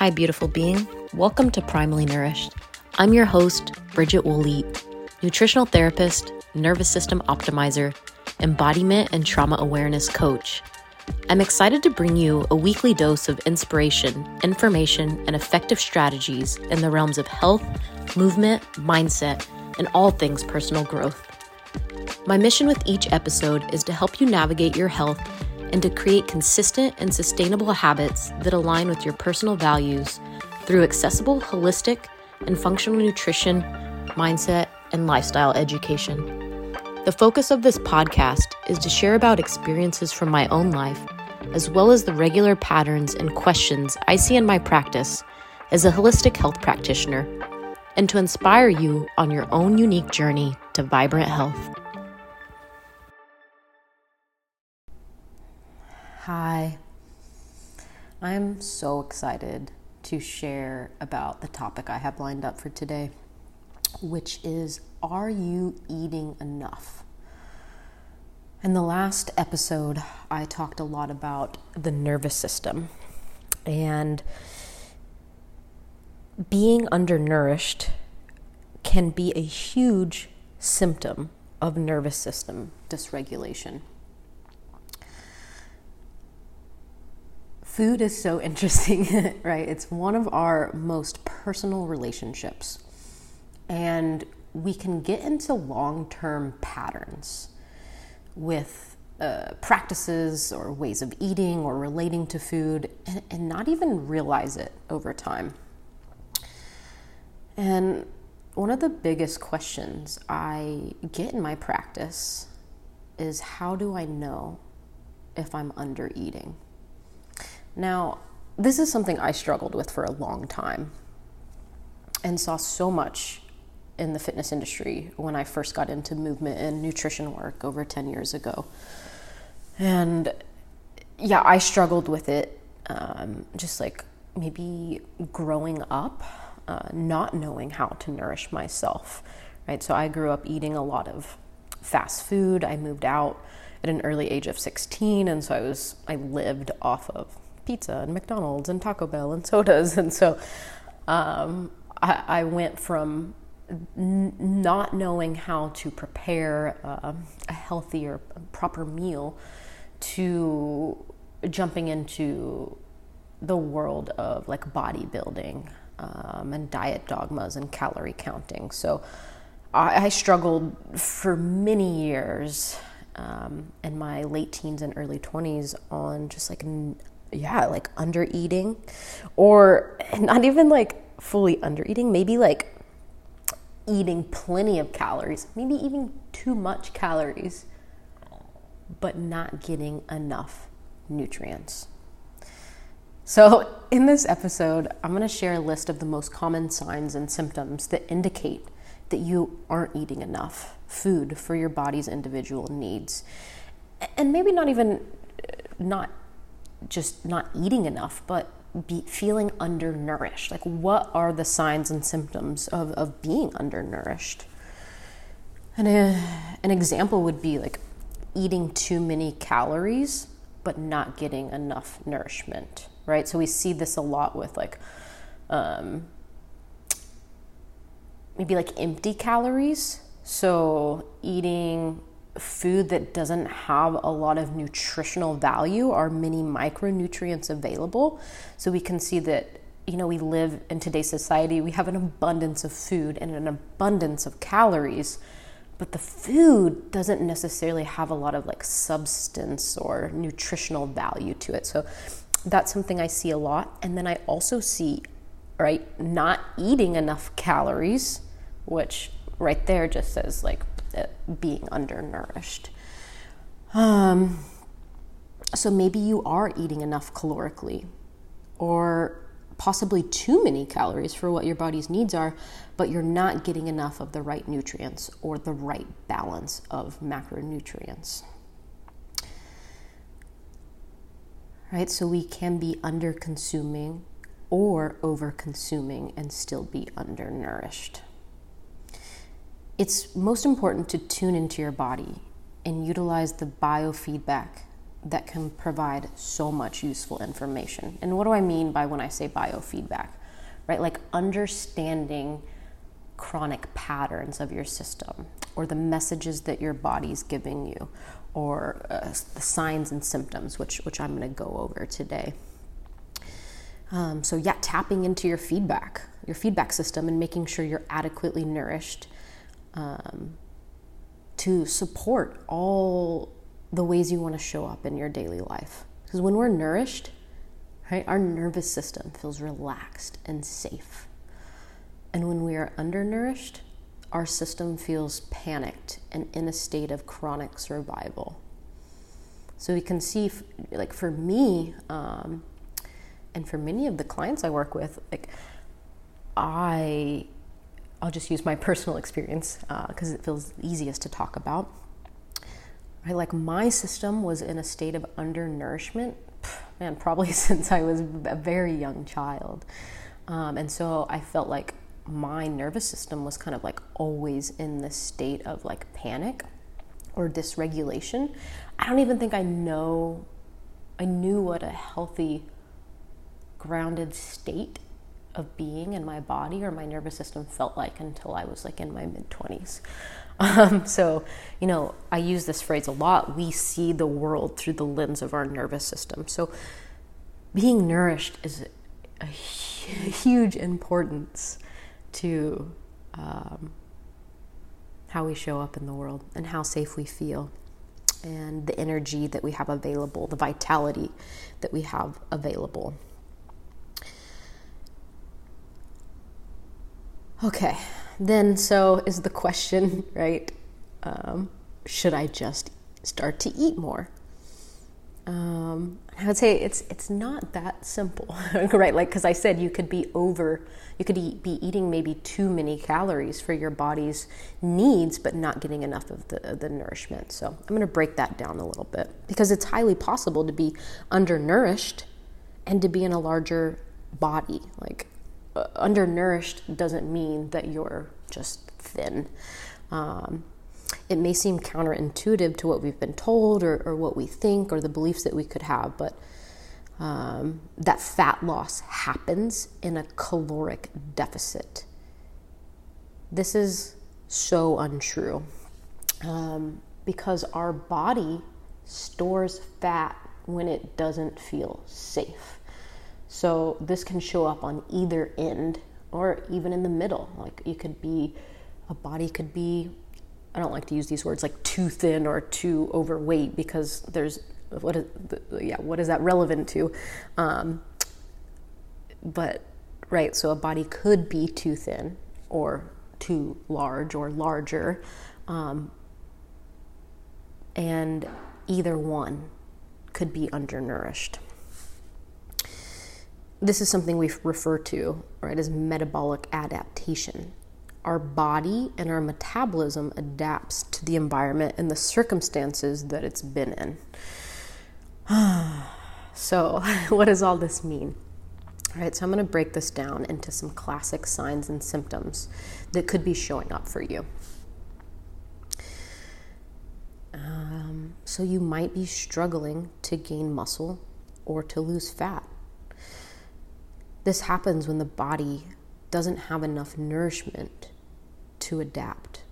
Hi, beautiful being. Welcome to Primally Nourished. I'm your host, Bridgette Wolleat, nutritional therapist, nervous system optimizer, embodiment and trauma awareness coach. I'm excited to bring you a weekly dose of inspiration, information, and effective strategies in the realms of health, movement, mindset, and all things personal growth. My mission with each episode is to help you navigate your health and to create consistent and sustainable habits that align with your personal values through accessible, holistic, and functional nutrition, mindset, and lifestyle education. The focus of this podcast is to share about experiences from my own life, as well as the regular patterns and questions I see in my practice as a holistic health practitioner, and to inspire you on your own unique journey to vibrant health. Hi, I'm so excited to share about the topic I have lined up for today, which is Are you eating enough? In the last episode, I talked a lot about the nervous system and being undernourished can be a huge symptom of nervous system dysregulation. Food is so interesting, right? It's one of our most personal relationships. And we can get into long term patterns with uh, practices or ways of eating or relating to food and, and not even realize it over time. And one of the biggest questions I get in my practice is how do I know if I'm under eating? Now, this is something I struggled with for a long time and saw so much in the fitness industry when I first got into movement and nutrition work over 10 years ago. And yeah, I struggled with it um, just like maybe growing up, uh, not knowing how to nourish myself, right? So I grew up eating a lot of fast food. I moved out at an early age of 16, and so I was, I lived off of pizza and McDonald's and Taco Bell and sodas. And so um, I, I, went from n- not knowing how to prepare uh, a healthy or proper meal to jumping into the world of like bodybuilding um, and diet dogmas and calorie counting. So I, I struggled for many years um, in my late teens and early 20s on just like yeah, like under eating or not even like fully under eating, maybe like eating plenty of calories, maybe even too much calories, but not getting enough nutrients. So, in this episode, I'm going to share a list of the most common signs and symptoms that indicate that you aren't eating enough food for your body's individual needs. And maybe not even uh, not just not eating enough, but be feeling undernourished. Like, what are the signs and symptoms of, of being undernourished? And a, an example would be like eating too many calories, but not getting enough nourishment, right? So we see this a lot with like, um, maybe like empty calories. So eating food that doesn't have a lot of nutritional value are many micronutrients available. So we can see that, you know, we live in today's society, we have an abundance of food and an abundance of calories, but the food doesn't necessarily have a lot of like substance or nutritional value to it. So that's something I see a lot. And then I also see, right, not eating enough calories, which right there just says like being undernourished. Um, so maybe you are eating enough calorically, or possibly too many calories for what your body's needs are, but you're not getting enough of the right nutrients or the right balance of macronutrients. Right? So we can be under consuming or over consuming and still be undernourished. It's most important to tune into your body and utilize the biofeedback that can provide so much useful information. And what do I mean by when I say biofeedback? Right? Like understanding chronic patterns of your system or the messages that your body's giving you or uh, the signs and symptoms, which, which I'm going to go over today. Um, so, yeah, tapping into your feedback, your feedback system, and making sure you're adequately nourished um, to support all the ways you want to show up in your daily life. Because when we're nourished, right, our nervous system feels relaxed and safe. And when we are undernourished, our system feels panicked and in a state of chronic survival. So we can see, like for me, um, and for many of the clients I work with, like I, I'll just use my personal experience because uh, it feels easiest to talk about. Right, like my system was in a state of undernourishment, man, probably since I was a very young child, um, and so I felt like my nervous system was kind of like always in this state of like panic or dysregulation. I don't even think I know I knew what a healthy grounded state of being in my body or my nervous system felt like until I was like in my mid 20s. Um, so, you know, I use this phrase a lot. We see the world through the lens of our nervous system. So, being nourished is a huge importance to um, how we show up in the world and how safe we feel and the energy that we have available, the vitality that we have available. Okay, then so is the question, right? Um, should I just start to eat more? Um, I would say it's it's not that simple, right? Like because I said you could be over, you could eat, be eating maybe too many calories for your body's needs, but not getting enough of the the nourishment. So I'm going to break that down a little bit because it's highly possible to be undernourished and to be in a larger body. Like undernourished doesn't mean that you're just thin. Um, it may seem counterintuitive to what we've been told or, or what we think or the beliefs that we could have, but um, that fat loss happens in a caloric deficit. This is so untrue um, because our body stores fat when it doesn't feel safe. So this can show up on either end or even in the middle. Like you could be, a body could be I don't like to use these words like too thin or too overweight because there's what is yeah what is that relevant to um, but right so a body could be too thin or too large or larger um, and either one could be undernourished this is something we refer to right as metabolic adaptation our body and our metabolism adapts to the environment and the circumstances that it's been in. so, what does all this mean? All right, so I'm going to break this down into some classic signs and symptoms that could be showing up for you. Um, so, you might be struggling to gain muscle or to lose fat. This happens when the body doesn't have enough nourishment to adapt.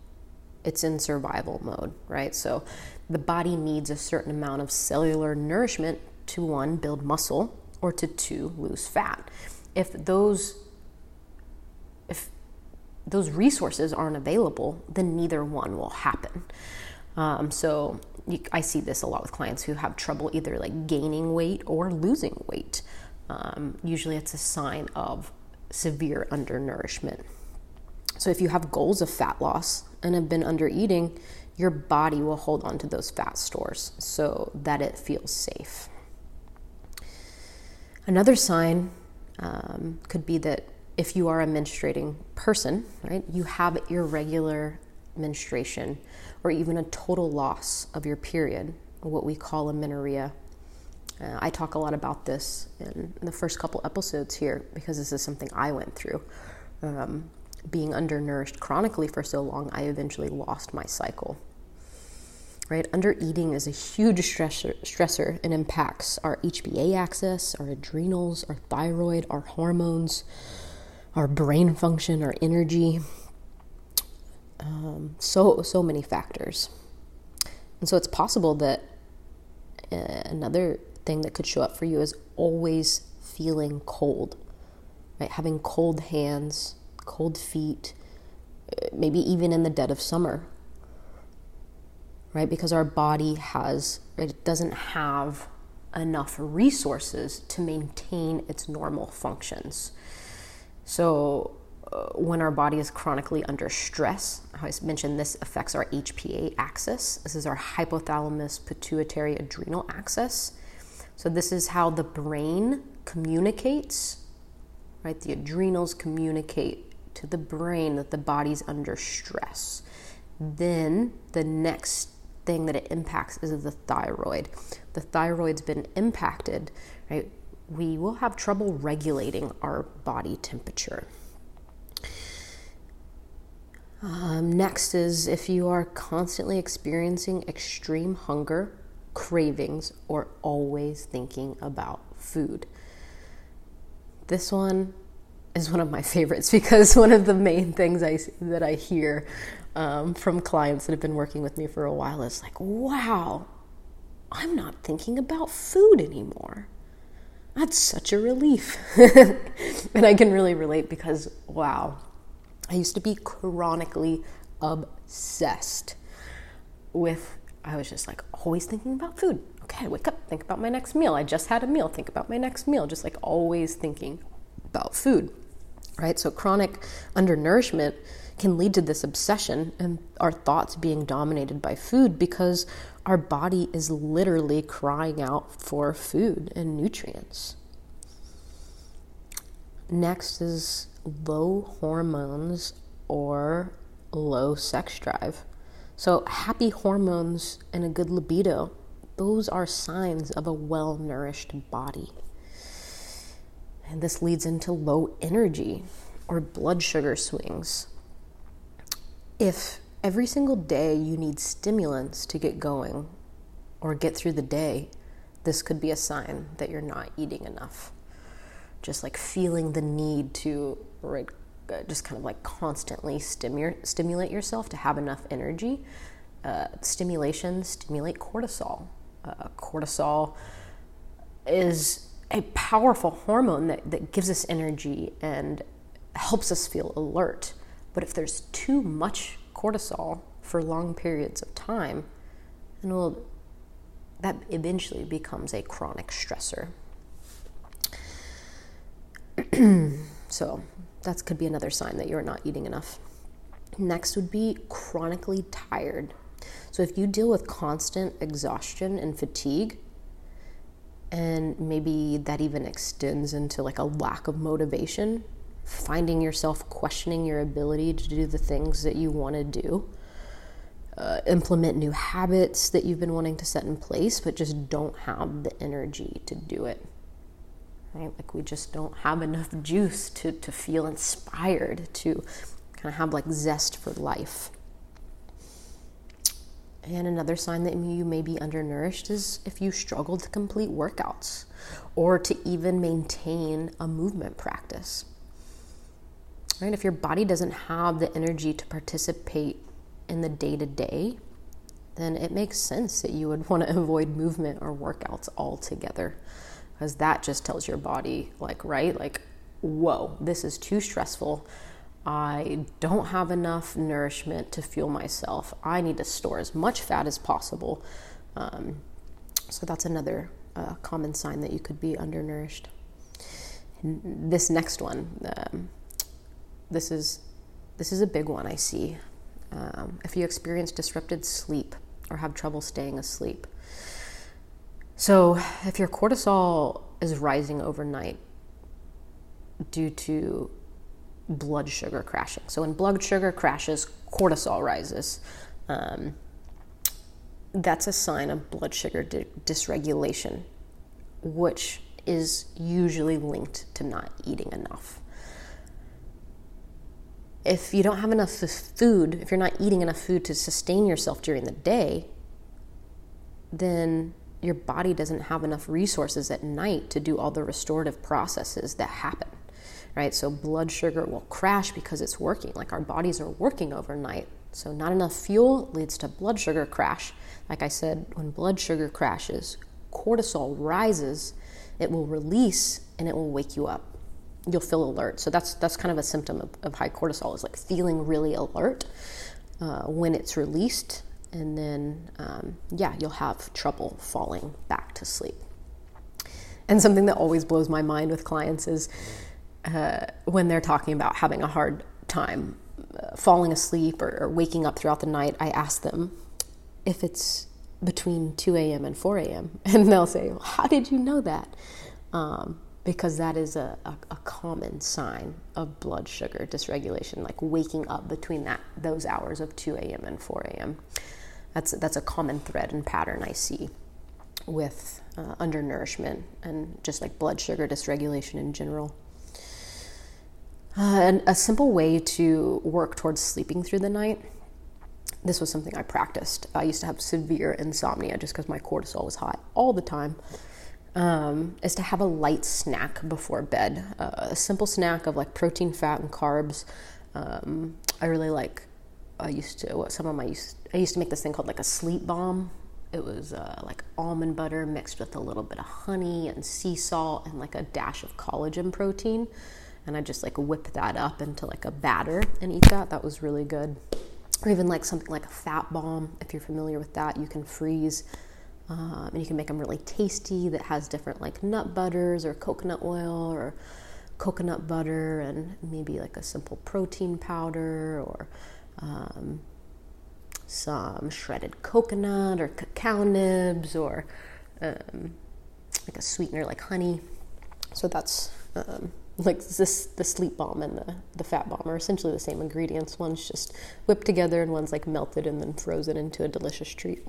It's in survival mode, right? So the body needs a certain amount of cellular nourishment to one, build muscle, or to two, lose fat. If those if those resources aren't available, then neither one will happen. Um, so I see this a lot with clients who have trouble either like gaining weight or losing weight. Um, usually, it's a sign of severe undernourishment. So if you have goals of fat loss and have been under eating, your body will hold on to those fat stores so that it feels safe. Another sign um, could be that if you are a menstruating person, right, you have irregular menstruation or even a total loss of your period, what we call amenorrhea. Uh, I talk a lot about this in the first couple episodes here because this is something I went through. Um, being undernourished chronically for so long, I eventually lost my cycle. right? Under eating is a huge stressor, stressor and impacts our HPA axis, our adrenals, our thyroid, our hormones, our brain function, our energy. Um, so so many factors, and so it's possible that uh, another thing that could show up for you is always feeling cold, right? Having cold hands, cold feet, uh, maybe even in the dead of summer, right? Because our body has, it doesn't have enough resources to maintain its normal functions. So, uh, when our body is chronically under stress, I mentioned this affects our HPA axis. This is our hypothalamus pituitary adrenal axis. So, this is how the brain communicates, right? The adrenals communicate to the brain that the body's under stress. Then the next thing that it impacts is the thyroid. The thyroid's been impacted, right? We will have trouble regulating our body temperature. Um, next is if you are constantly experiencing extreme hunger, cravings, or always thinking about food. This one is one of my favorites because one of the main things I, that I hear um, from clients that have been working with me for a while is like, wow, I'm not thinking about food anymore. That's such a relief. and I can really relate because, wow, I used to be chronically obsessed with, I was just like always thinking about food. Okay, I wake up, think about my next meal. I just had a meal, think about my next meal, just like always thinking about food, right? So, chronic undernourishment can lead to this obsession and our thoughts being dominated by food because our body is literally crying out for food and nutrients. Next is low hormones or low sex drive. So, happy hormones and a good libido, those are signs of a well nourished body. And this leads into low energy or blood sugar swings if every single day you need stimulants to get going or get through the day, this could be a sign that you're not eating enough. Just like feeling the need to just kind of like constantly stimu- stimulate yourself to have enough energy. Uh, stimulation stimulate cortisol. Uh, cortisol is a powerful hormone that, that gives us energy and helps us feel alert. But if there's too much cortisol for long periods of time, then well, that eventually becomes a chronic stressor. so that could be another sign that you're not eating enough. Next would be chronically tired. So if you deal with constant exhaustion and fatigue, and maybe that even extends into like a lack of motivation finding yourself questioning your ability to do the things that you want to do. Uh, implement new habits that you've been wanting to set in place, but just don't have the energy to do it. Right? Like we just don't have enough juice to, to feel inspired, to kind of have like zest for life. And another sign that you may be undernourished is if you struggle to complete workouts or to even maintain a movement practice right? If your body doesn't have the energy to participate in the day to day, then it makes sense that you would want to avoid movement or workouts altogether. Because that just tells your body, like, right? Like, whoa, this is too stressful. I don't have enough nourishment to fuel myself. I need to store as much fat as possible. Um, so that's another uh, common sign that you could be undernourished. And this next one, um, this is this is a big one I see. Um, if you experience disrupted sleep or have trouble staying asleep. So, if your cortisol is rising overnight due to blood sugar crashing, so when blood sugar crashes, cortisol rises. Um, that's a sign of blood sugar di- dysregulation, which is usually linked to not eating enough if you don't have enough food, if you're not eating enough food to sustain yourself during the day, then your body doesn't have enough resources at night to do all the restorative processes that happen, right? So blood sugar will crash because it's working, like our bodies are working overnight. So, not enough fuel leads to blood sugar crash. Like I said, when blood sugar crashes, cortisol rises, it will release and it will wake you up. You'll feel alert. So, that's, that's kind of a symptom of, of high cortisol, is like feeling really alert uh, when it's released and then um, yeah you'll have trouble falling back to sleep. And something that always blows my mind with clients is uh, when they're talking about having a hard time uh, falling asleep or, or, waking up throughout the night i ask them if it's between 2 a.m and 4 a.m and they'll say well, how did you know that? Um, because that is a, a, a, common sign of blood sugar dysregulation like waking up between that those hours of 2 a.m and 4 a.m that's that's a common thread and pattern I see with uh, undernourishment and just like blood sugar dysregulation in general. Uh, and a simple way to work towards sleeping through the night. This was something I practiced. I used to have severe insomnia just because my cortisol was high all the time. Um, is to have a light snack before bed. Uh, a simple snack of like protein, fat, and carbs. Um, I really like I used to what some of my used I used to make this thing called like a sleep bomb. It was uh, like almond butter mixed with a little bit of honey and sea salt and like a dash of collagen protein, and I just like whip that up into like a batter and eat that. That was really good. Or even like something like a fat bomb, if you're familiar with that, you can freeze. Um, and you can make them really tasty that has different like nut butters or coconut oil or coconut butter and maybe like a simple protein powder or um, some shredded coconut or cacao nibs or um, like a sweetener like honey. So that's um, like this the sleep bomb and the, the fat bomb are essentially the same ingredients. One's just whipped together and one's like melted and then frozen into a delicious treat.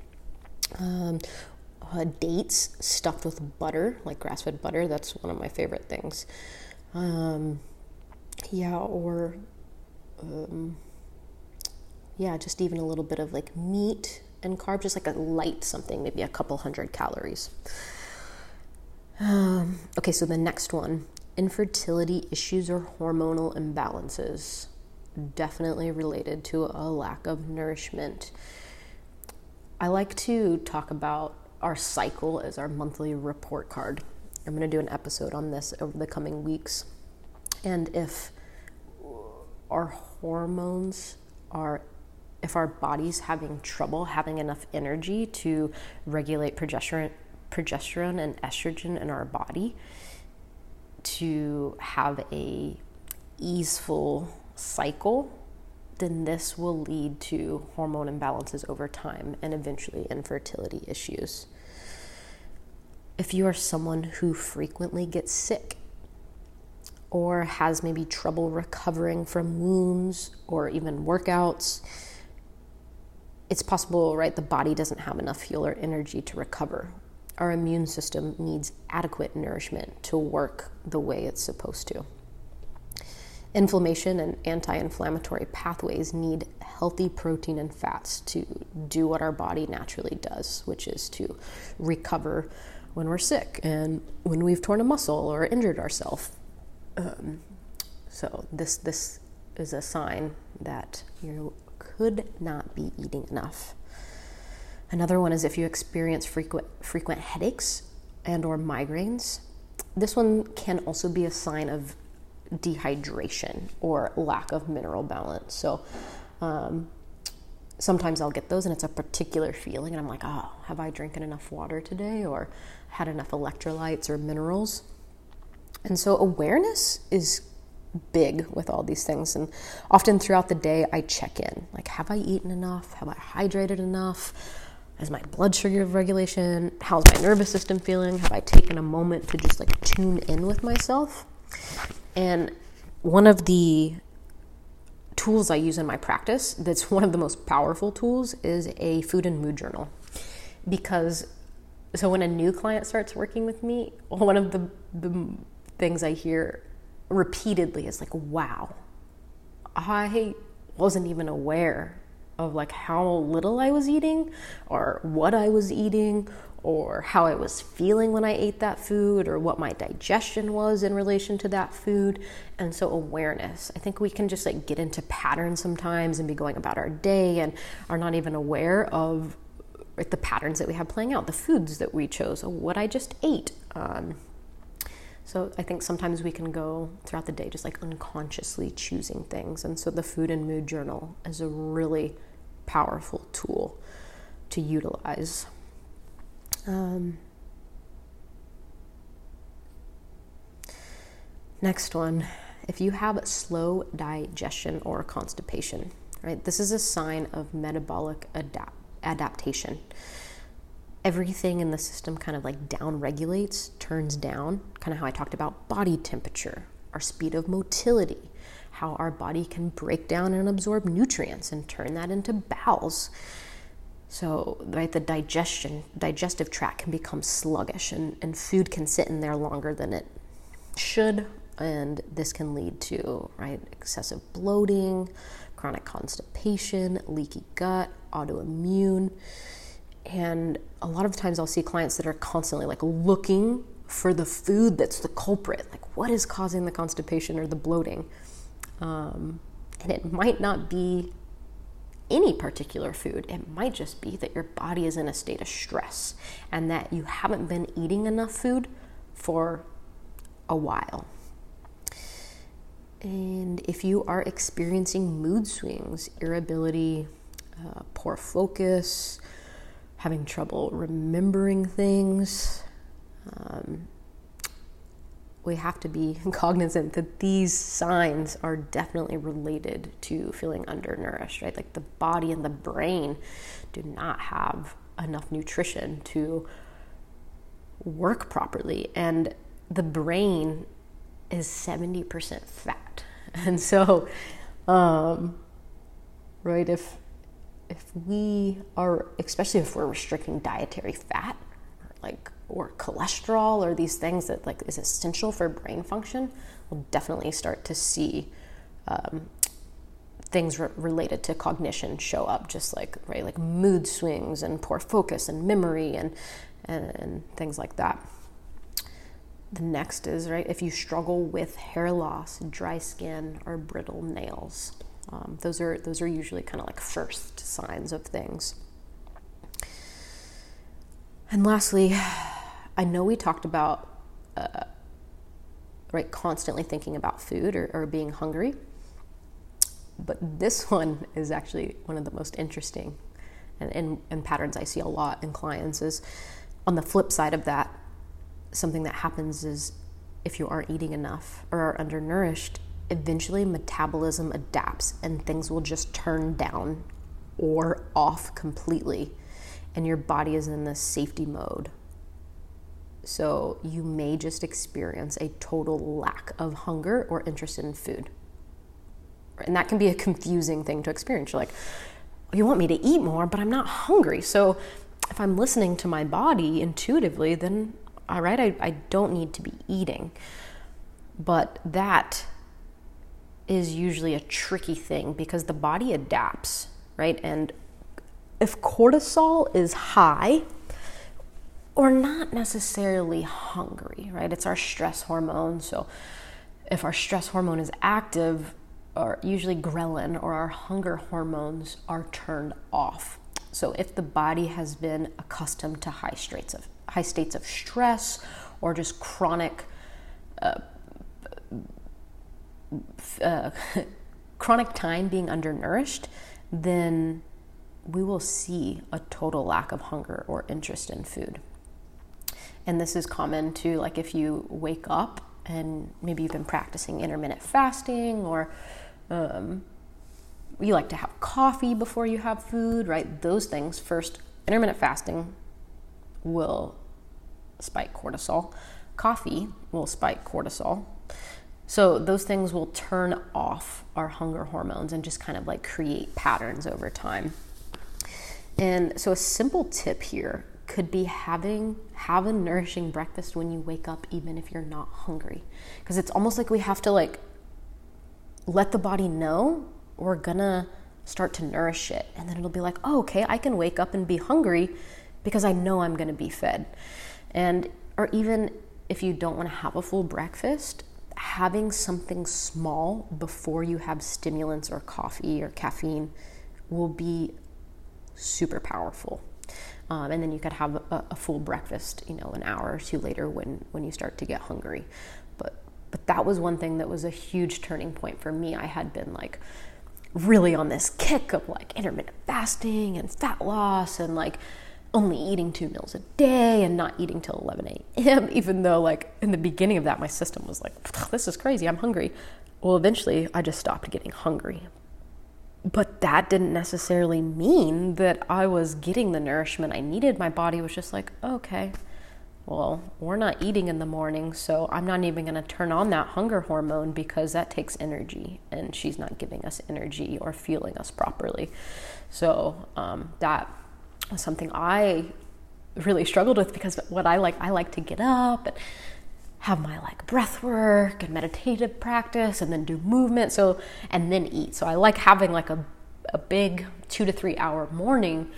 Um, uh, dates stuffed with butter, like grass fed butter. That's one of my favorite things. Um, yeah, or um, yeah, just even a little bit of like meat and carb, just like a light something, maybe a couple hundred calories. Um, okay, so the next one infertility issues or hormonal imbalances, definitely related to a lack of nourishment. I like to talk about our cycle as our monthly report card. I'm going to do an episode on this over the coming weeks. And if our hormones are if our body's having trouble having enough energy to regulate progesterone, progesterone and estrogen in our body to have a easeful cycle then this will lead to hormone imbalances over time and eventually infertility issues. If you are someone who frequently gets sick or has maybe trouble recovering from wounds or even workouts, it's possible, right, the body doesn't have enough fuel or energy to recover. Our immune system needs adequate nourishment to work the way it's supposed to. Inflammation and anti inflammatory pathways need healthy protein and fats to do what our body naturally does, which is to recover when we're sick and when we've torn a muscle or injured ourselves. Um, so, this, this is a sign that you could not be eating enough. Another one is if you experience frequent frequent headaches and or migraines. This one can also be a sign of dehydration or lack of mineral balance. So um, sometimes I'll get those and it's a particular feeling and I'm like, oh, have I drinking enough water today or had enough electrolytes or minerals? And so awareness is big with all these things. And often throughout the day, I check in like, have I eaten enough? Have I hydrated enough? Is my blood sugar regulation? How's my nervous system feeling? Have I taken a moment to just like tune in with myself? And one of the tools I use in my practice that's one of the most powerful tools is a food and mood journal. Because so when a new client starts working with me, one of the, the things I hear repeatedly is like, wow, I wasn't even aware of like how little I was eating or what I was eating or how I was feeling when I ate that food or what my digestion was in relation to that food. And so awareness. I think we can just like get into patterns sometimes and be going about our day and are not even aware of the patterns that we have playing out, the foods that we chose, what I just ate. Um, so I think sometimes we can go throughout the day just like unconsciously choosing things. And so the food and mood journal is a really powerful tool to utilize. Um, next one, if you have slow digestion or constipation, right? This is a sign of metabolic adapt- adaptation. Everything in the system kind of like down regulates, turns down, kind of how I talked about body temperature, our speed of motility, how our body can break down and absorb nutrients and turn that into bowels. So, right, the digestion, digestive tract can become sluggish, and, and food can sit in there longer than it should, and this can lead to right excessive bloating, chronic constipation, leaky gut, autoimmune, and a lot of times I'll see clients that are constantly like looking for the food that's the culprit, like what is causing the constipation or the bloating, um, and it might not be any particular food. It might just be that your body is in a state of stress and that you haven't been eating enough food for a while. And if you are experiencing mood swings, irritability, uh, poor focus, having trouble remembering things, um, we have to be cognizant that these signs are definitely related to feeling undernourished, right? Like the body and the brain do not have enough nutrition to work properly. And the brain is 70% fat. And so, um, right, if if we are, especially if we're restricting dietary fat, like or cholesterol or these things that like is essential for brain function, we'll definitely start to see um, things re- related to cognition show up, just like right, like mood swings and poor focus and memory and, and, and things like that. The next is right if you struggle with hair loss, dry skin, or brittle nails. Um, those are those are usually kind of like first signs of things. And lastly, I know we talked about uh, right constantly thinking about food or, or being hungry, but this one is actually one of the most interesting and, and, and patterns I see a lot in clients is on the flip side of that, something that happens is if you aren't eating enough or are undernourished, eventually metabolism adapts and things will just turn down or off completely, and your body is in this safety mode so you may just experience a total lack of hunger or interest in food. And that can be a confusing thing to experience. You're like, you want me to eat more, but I'm not hungry. So if I'm listening to my body intuitively, then all right, I, I don't need to be eating. But that is usually a tricky thing because the body adapts, right? And if cortisol is high, or not necessarily hungry, right? It's our stress hormone. So if our stress hormone is active, or usually ghrelin or our hunger hormones are turned off. So if the body has been accustomed to high states of high states of stress or just chronic uh, uh, chronic time being undernourished, then we will see a total lack of hunger or interest in food. And this is common to like if you wake up and maybe you've been practicing intermittent fasting or um, you like to have coffee before you have food, right? Those things first, intermittent fasting will spike cortisol, coffee will spike cortisol. So those things will turn off our hunger hormones and just kind of like create patterns over time. And so a simple tip here could be having have a nourishing breakfast when you wake up even if you're not hungry because it's almost like we have to like let the body know we're gonna start to nourish it. And then it'll be like, oh, okay, I can wake up and be hungry because I know I'm to be fed. And, or even if you don't want to have a full breakfast, having something small before you have stimulants or coffee or caffeine will be super powerful. Um, and then you could have a, a, full breakfast, you know, an hour or two later when when you start to get hungry. But but that was one thing that was a huge turning point for me. I had been like really on this kick of like intermittent fasting and fat loss and like only eating two meals a day and not eating till 11 a.m. Even though, like, in the beginning of that, my system was like, this is crazy, I'm hungry. Well, eventually, I just stopped getting hungry. But that didn't necessarily mean that I was getting the nourishment I needed. My body was just like, okay, well, we're not eating in the morning, so I'm not even going to turn on that hunger hormone because that takes energy, and she's not giving us energy or fueling us properly. So um, that something I really struggled with because what I like, I like to get up and have my like breath work and meditative practice and then do movement. So, and then eat. So I like having like a, a big two to three hour morning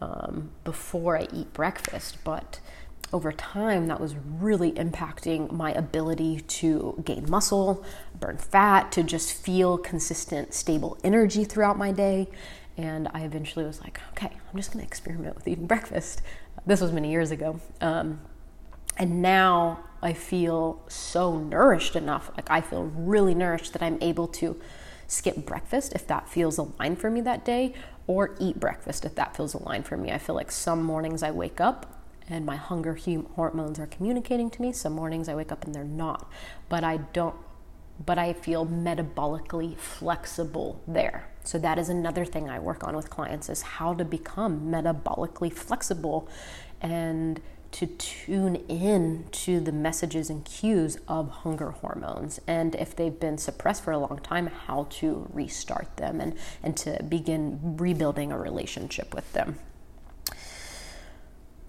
um, before I eat breakfast. But over time, that was really impacting my ability to gain muscle, burn fat, to just feel consistent, stable energy throughout my day. And I eventually was like, okay, I'm just going to experiment with eating breakfast. This was many years ago. Um, and now I feel so nourished enough. Like, I feel really nourished that I'm able to skip breakfast if that feels aligned for me that day, or eat breakfast if that feels aligned for me. I feel like some mornings I wake up and my hunger hormones are communicating to me. Some mornings I wake up and they're not. But I don't but I feel metabolically flexible there. So that is another thing I work on with clients is how to become metabolically flexible and to tune in to the messages and cues of hunger hormones and if they've been suppressed for a long time how to restart them and, and to begin rebuilding a relationship with them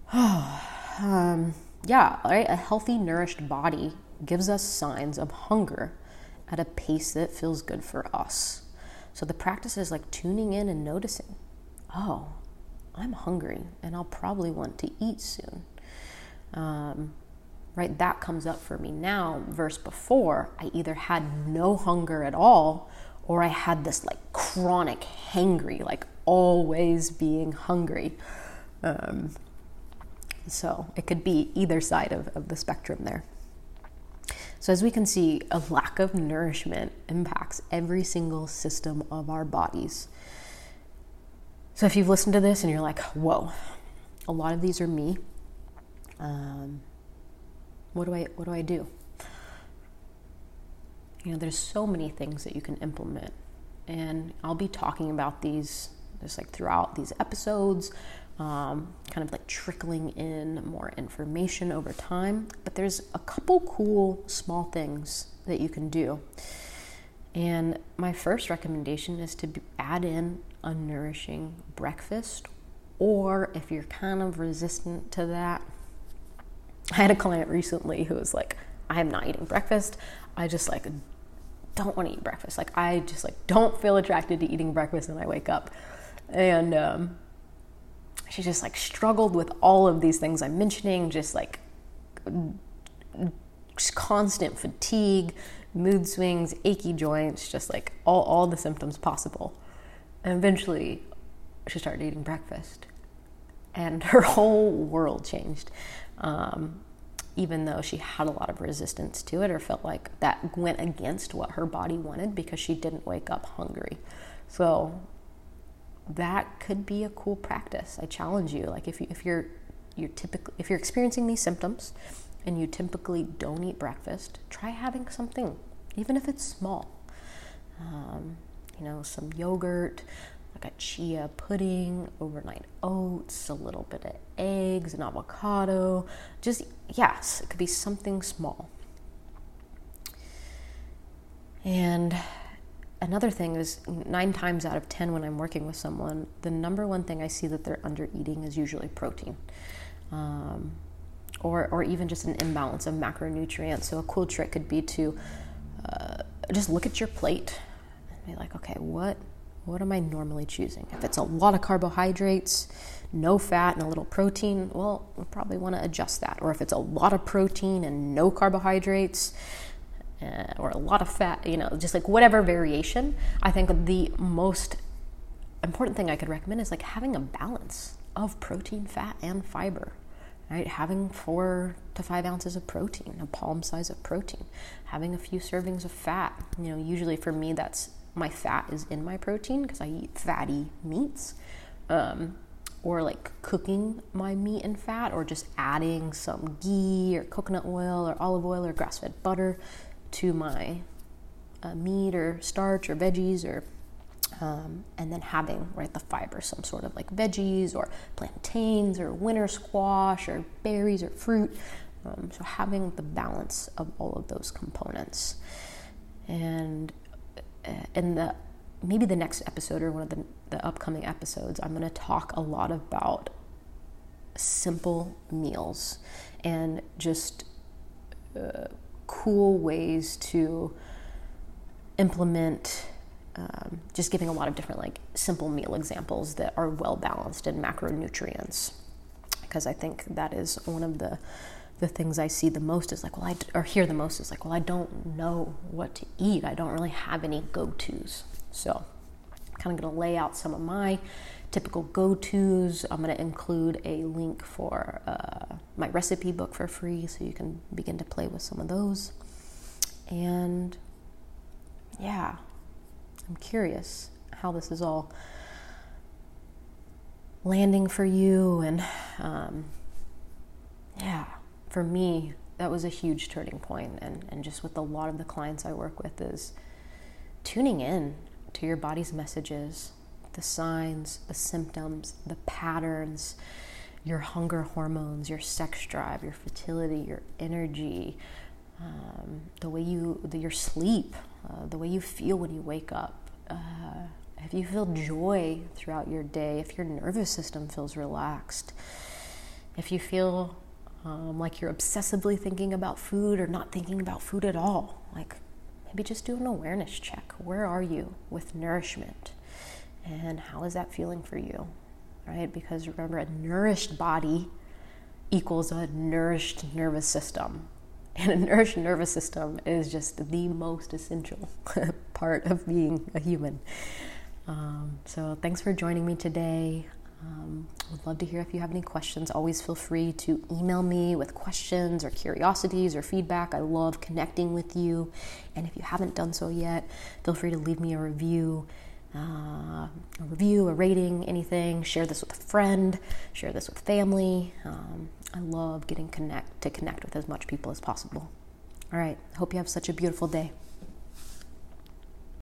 um, yeah, right? A healthy, nourished body gives us signs of hunger at a pace that feels good for us. So the practice is like tuning in and noticing, oh, I'm hungry and I'll probably want to eat soon. Um, right? That comes up for me now. Verse before, I either had no hunger at all or I had this like chronic hangry, like always being hungry. Um, so it could be either side of, of the spectrum there. So, as we can see, a lack of nourishment impacts every single system of our bodies. So, if you've listened to this and you're like, whoa, a lot of these are me, um, what, do I, what do I do? You know, there's so many things that you can implement. And I'll be talking about these just like throughout these episodes um, kind of like trickling in more information over time. But there's a couple cool small things that you can do. And my first recommendation is to add in a nourishing breakfast, or if you're kind of resistant to that, I had a client recently who was like, I am not eating breakfast. I just like don't want to eat breakfast. Like I just like don't feel attracted to eating breakfast when I wake up. And um, she just like struggled with all of these things I'm mentioning, just like constant fatigue, mood swings, achy joints, just like all, all the symptoms possible. And eventually, she started eating breakfast, and her whole world changed. Um, even though she had a lot of resistance to it or felt like that went against what her body wanted because she didn't wake up hungry. So that could be a cool practice. I challenge you. Like if you if you're you're typically if you're experiencing these symptoms and you typically don't eat breakfast, try having something, even if it's small. Um, you know, some yogurt, like a chia pudding, overnight oats, a little bit of eggs, an avocado. Just yes, it could be something small. And another thing is nine times out of ten when I'm working with someone, the number one thing I see that they're under eating is usually protein. Um, or, or even just an imbalance of macronutrients. So, a cool trick could be to uh, just look at your plate and be like, okay, what, what am I normally choosing? If it's a lot of carbohydrates, no fat, and a little protein, well, we probably want to adjust that. Or if it's a lot of protein and no carbohydrates, uh, or a lot of fat, you know, just like whatever variation, I think the most important thing I could recommend is like having a balance of protein, fat, and fiber. Right, having four to five ounces of protein, a palm size of protein, having a few servings of fat. You know, usually for me, that's my fat is in my protein because I eat fatty meats. Um, or like cooking my meat and fat, or just adding some ghee or coconut oil or olive oil or grass fed butter to my uh, meat or starch or veggies or um, and then having right the fiber some sort of like veggies or plantains or winter squash or berries or fruit. Um, so having the balance of all of those components. And uh, in the maybe the next episode or one of the, the upcoming episodes i'm going to talk a lot about simple meals and just uh, cool ways to implement um, just giving a lot of different like simple meal examples that are well balanced in macronutrients. Because i think that is one of the the things i see the most is like well i or hear the most is like well i don't know what to eat. I don't really have any go-to's. So i'm kind of going to lay out some of my typical go-to's i'm going to include a link for uh, my recipe book for free so you can begin to play with some of those and yeah I'm curious how this is all landing for you. And um, yeah, for me, that was a huge turning point. And, and just with a lot of the clients I work with, is tuning in to your body's messages, the signs, the symptoms, the patterns, your hunger hormones, your sex drive, your fertility, your energy, um, the way you, the, your sleep, uh, the way you feel when you wake up. Uh, if you feel joy throughout your day, if your nervous system feels relaxed, if you feel um, like you're obsessively thinking about food or not thinking about food at all, like maybe just do an awareness check. Where are you with nourishment? And how is that feeling for you? Right? Because remember, a nourished body equals a nourished nervous system. And a nourished nervous system is just the most essential part of being a human. Um, so, thanks for joining me today. Um, would love to hear if you have any questions. Always feel free to email me with questions or curiosities or feedback. I love connecting with you. And if you haven't done so yet, feel free to leave me a review. Uh, a review, a rating, anything. Share this with a friend. Share this with family. Um, I love getting connect to connect with as much people as possible. All right. Hope you have such a beautiful day.